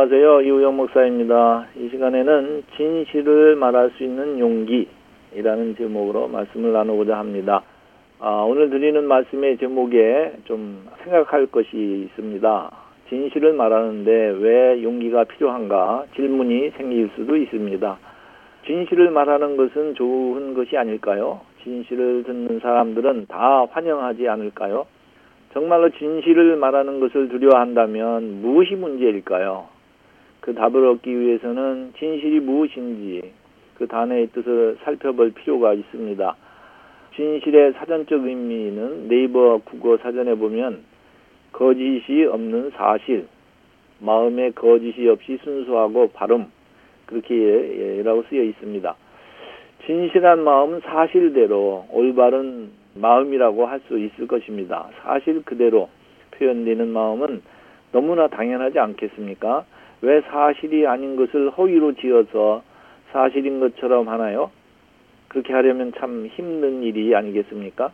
안녕하세요. 이우영 목사입니다. 이 시간에는 진실을 말할 수 있는 용기이라는 제목으로 말씀을 나누고자 합니다. 아, 오늘 드리는 말씀의 제목에 좀 생각할 것이 있습니다. 진실을 말하는데 왜 용기가 필요한가 질문이 생길 수도 있습니다. 진실을 말하는 것은 좋은 것이 아닐까요? 진실을 듣는 사람들은 다 환영하지 않을까요? 정말로 진실을 말하는 것을 두려워한다면 무엇이 문제일까요? 그 답을 얻기 위해서는 진실이 무엇인지 그 단어의 뜻을 살펴볼 필요가 있습니다. 진실의 사전적 의미는 네이버 국어 사전에 보면 거짓이 없는 사실, 마음에 거짓이 없이 순수하고 바름 그렇게라고 쓰여 있습니다. 진실한 마음은 사실대로 올바른 마음이라고 할 수 있을 것입니다. 사실 그대로 표현되는 마음은 너무나 당연하지 않겠습니까? 왜 사실이 아닌 것을 허위로 지어서 사실인 것처럼 하나요? 그렇게 하려면 참 힘든 일이 아니겠습니까?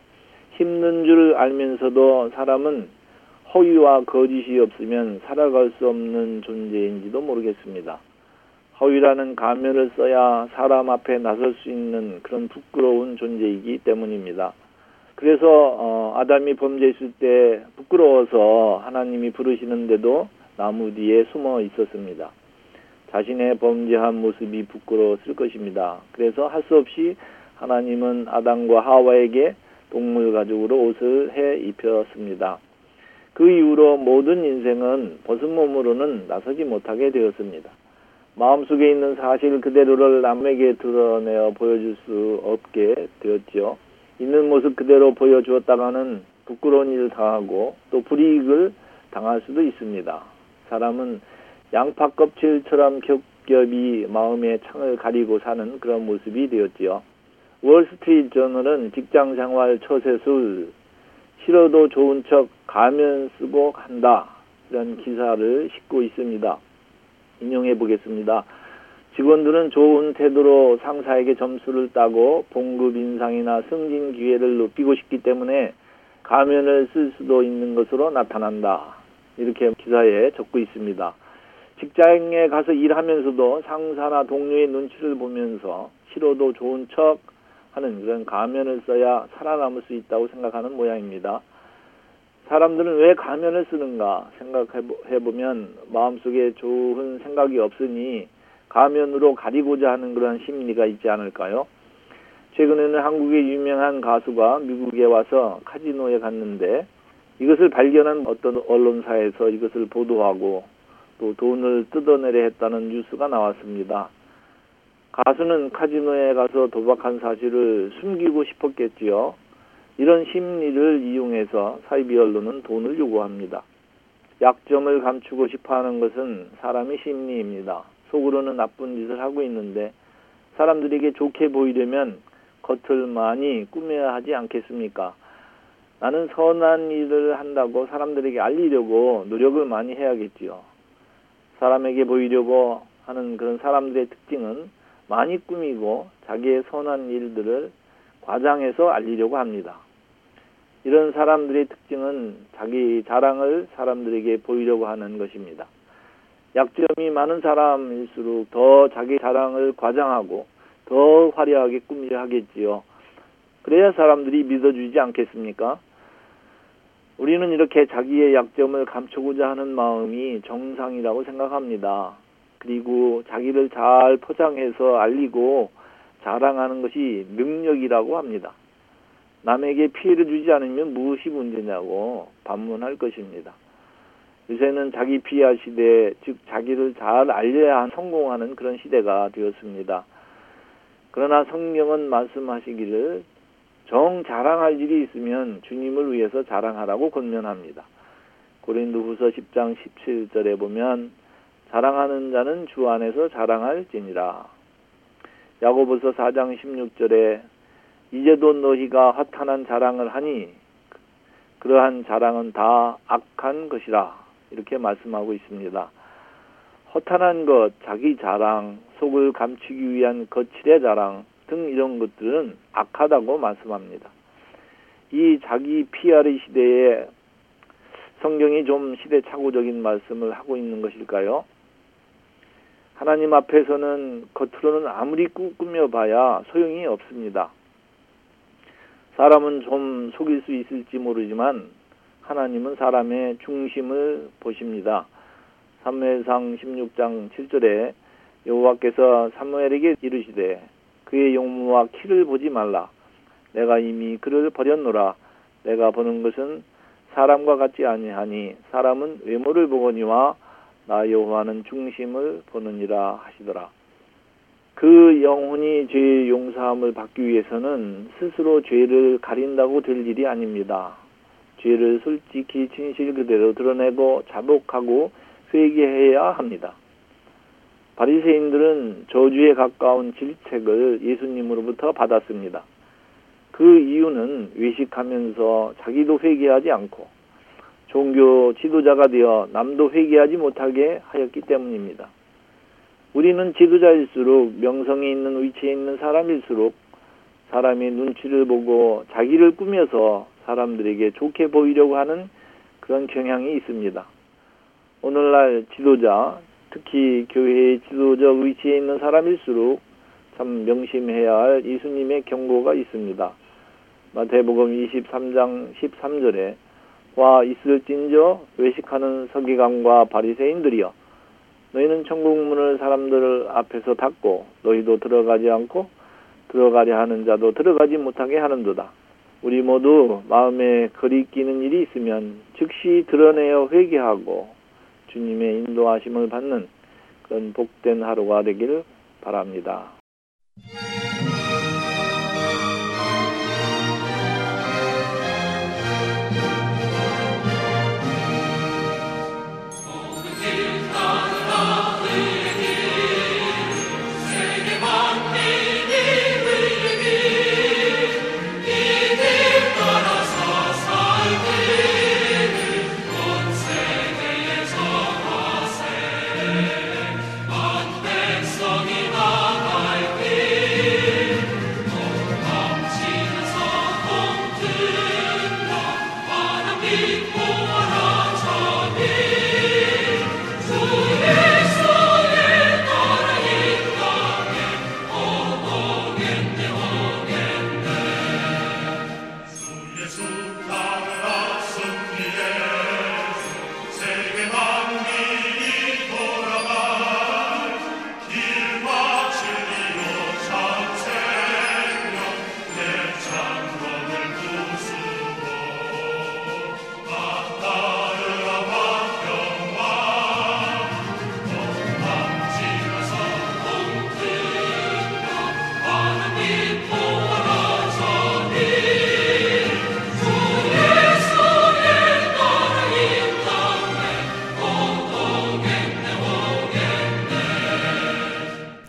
힘든 줄 알면서도 사람은 허위와 거짓이 없으면 살아갈 수 없는 존재인지도 모르겠습니다. 허위라는 가면을 써야 사람 앞에 나설 수 있는 그런 부끄러운 존재이기 때문입니다. 그래서 어, 아담이 범죄했을 때 부끄러워서 하나님이 부르시는데도 나무 뒤에 숨어 있었습니다. 자신의 범죄한 모습이 부끄러웠을 것입니다. 그래서 할 수 없이 하나님은 아담과 하와에게 동물 가죽으로 옷을 해 입혔습니다. 그 이후로 모든 인생은 벗은 몸으로는 나서지 못하게 되었습니다. 마음속에 있는 사실 그대로를 남에게 드러내어 보여줄 수 없게 되었지요. 있는 모습 그대로 보여주었다가는 부끄러운 일을 당하고 또 불이익을 당할 수도 있습니다. 사람은 양파 껍질처럼 겹겹이 마음의 창을 가리고 사는 그런 모습이 되었지요. 월스트리트 저널은 직장 생활 처세술 싫어도 좋은 척 가면 쓰고 한다 이런 기사를 싣고 있습니다. 인용해 보겠습니다. 직원들은 좋은 태도로 상사에게 점수를 따고 봉급 인상이나 승진 기회를 높이고 싶기 때문에 가면을 쓸 수도 있는 것으로 나타난다. 이렇게 기사에 적고 있습니다. 직장에 가서 일하면서도 상사나 동료의 눈치를 보면서 싫어도 좋은 척 하는 그런 가면을 써야 살아남을 수 있다고 생각하는 모양입니다. 사람들은 왜 가면을 쓰는가 생각해 보면 마음속에 좋은 생각이 없으니 가면으로 가리고자 하는 그런 심리가 있지 않을까요? 최근에는 한국의 유명한 가수가 미국에 와서 카지노에 갔는데 이것을 발견한 어떤 언론사에서 이것을 보도하고 또 돈을 뜯어내려 했다는 뉴스가 나왔습니다. 가수는 카지노에 가서 도박한 사실을 숨기고 싶었겠지요. 이런 심리를 이용해서 사이비 언론은 돈을 요구합니다. 약점을 감추고 싶어 하는 것은 사람의 심리입니다. 속으로는 나쁜 짓을 하고 있는데 사람들에게 좋게 보이려면 겉을 많이 꾸며야 하지 않겠습니까? 나는 선한 일을 한다고 사람들에게 알리려고 노력을 많이 해야겠지요. 사람에게 보이려고 하는 그런 사람들의 특징은 많이 꾸미고 자기의 선한 일들을 과장해서 알리려고 합니다. 이런 사람들의 특징은 자기 자랑을 사람들에게 보이려고 하는 것입니다. 약점이 많은 사람일수록 더 자기 자랑을 과장하고 더 화려하게 꾸미려 하겠지요. 그래야 사람들이 믿어주지 않겠습니까? 우리는 이렇게 자기의 약점을 감추고자 하는 마음이 정상이라고 생각합니다. 그리고 자기를 잘 포장해서 알리고 자랑하는 것이 능력이라고 합니다. 남에게 피해를 주지 않으면 무엇이 문제냐고 반문할 것입니다. 요새는 자기 피하 시대, 즉 자기를 잘 알려야 성공하는 그런 시대가 되었습니다. 그러나 성경은 말씀하시기를 정 자랑할 일이 있으면 주님을 위해서 자랑하라고 권면합니다. 고린도후서 10장 17절에 보면 자랑하는 자는 주 안에서 자랑할지니라. 야고보서 4장 16절에 이제도 너희가 허탄한 자랑을 하니 그러한 자랑은 다 악한 것이라 이렇게 말씀하고 있습니다. 허탄한 것, 자기 자랑, 속을 감추기 위한 거칠의 자랑 등 이런 것들은 악하다고 말씀합니다. 이 자기 PR의 시대에 성경이 좀 시대착오적인 말씀을 하고 있는 것일까요? 하나님 앞에서는 겉으로는 아무리 꾸며 봐야 소용이 없습니다. 사람은 좀 속일 수 있을지 모르지만 하나님은 사람의 중심을 보십니다. 3무엘상 16장 7절에 여호와께서 사무엘에게 이르시되 그의 용무와 키를 보지 말라. 내가 이미 그를 버렸노라. 내가 보는 것은 사람과 같지 아니하니 사람은 외모를 보거니와 나 여호와는 중심을 보느니라 하시더라. 그 영혼이 죄의 용서함을 받기 위해서는 스스로 죄를 가린다고 될 일이 아닙니다. 죄를 솔직히 진실 그대로 드러내고 자복하고 회개해야 합니다. 바리새인들은 저주에 가까운 질책을 예수님으로부터 받았습니다. 그 이유는 외식하면서 자기도 회개하지 않고 종교 지도자가 되어 남도 회개하지 못하게 하였기 때문입니다. 우리는 지도자일수록 명성이 있는 위치에 있는 사람일수록 사람의 눈치를 보고 자기를 꾸며서 사람들에게 좋게 보이려고 하는 그런 경향이 있습니다. 오늘날 지도자, 특히 교회의 지도적 위치에 있는 사람일수록 참 명심해야 할 예수님의 경고가 있습니다. 마태복음 23장 13절에 와 있을진저 외식하는 서기관과 바리새인들이여 너희는 천국 문을 사람들 앞에서 닫고 너희도 들어가지 않고 들어가려 하는 자도 들어가지 못하게 하는도다. 우리 모두 마음에 거리끼는 일이 있으면 즉시 드러내어 회개하고 주님의 인도하심을 받는 그런 복된 하루가 되길 바랍니다. Gesù, caro lassum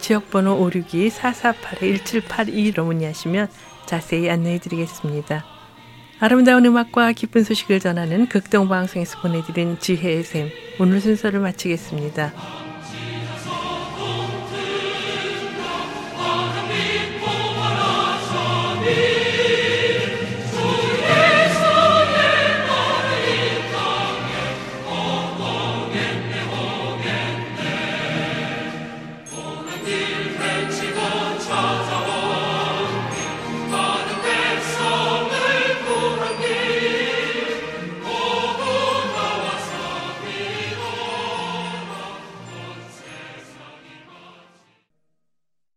지역번호 562-448-1782로 문의하시면 자세히 안내해 드리겠습니다. 아름다운 음악과 기쁜 소식을 전하는 극동방송에서 보내드린 지혜의 샘 오늘 순서를 마치겠습니다.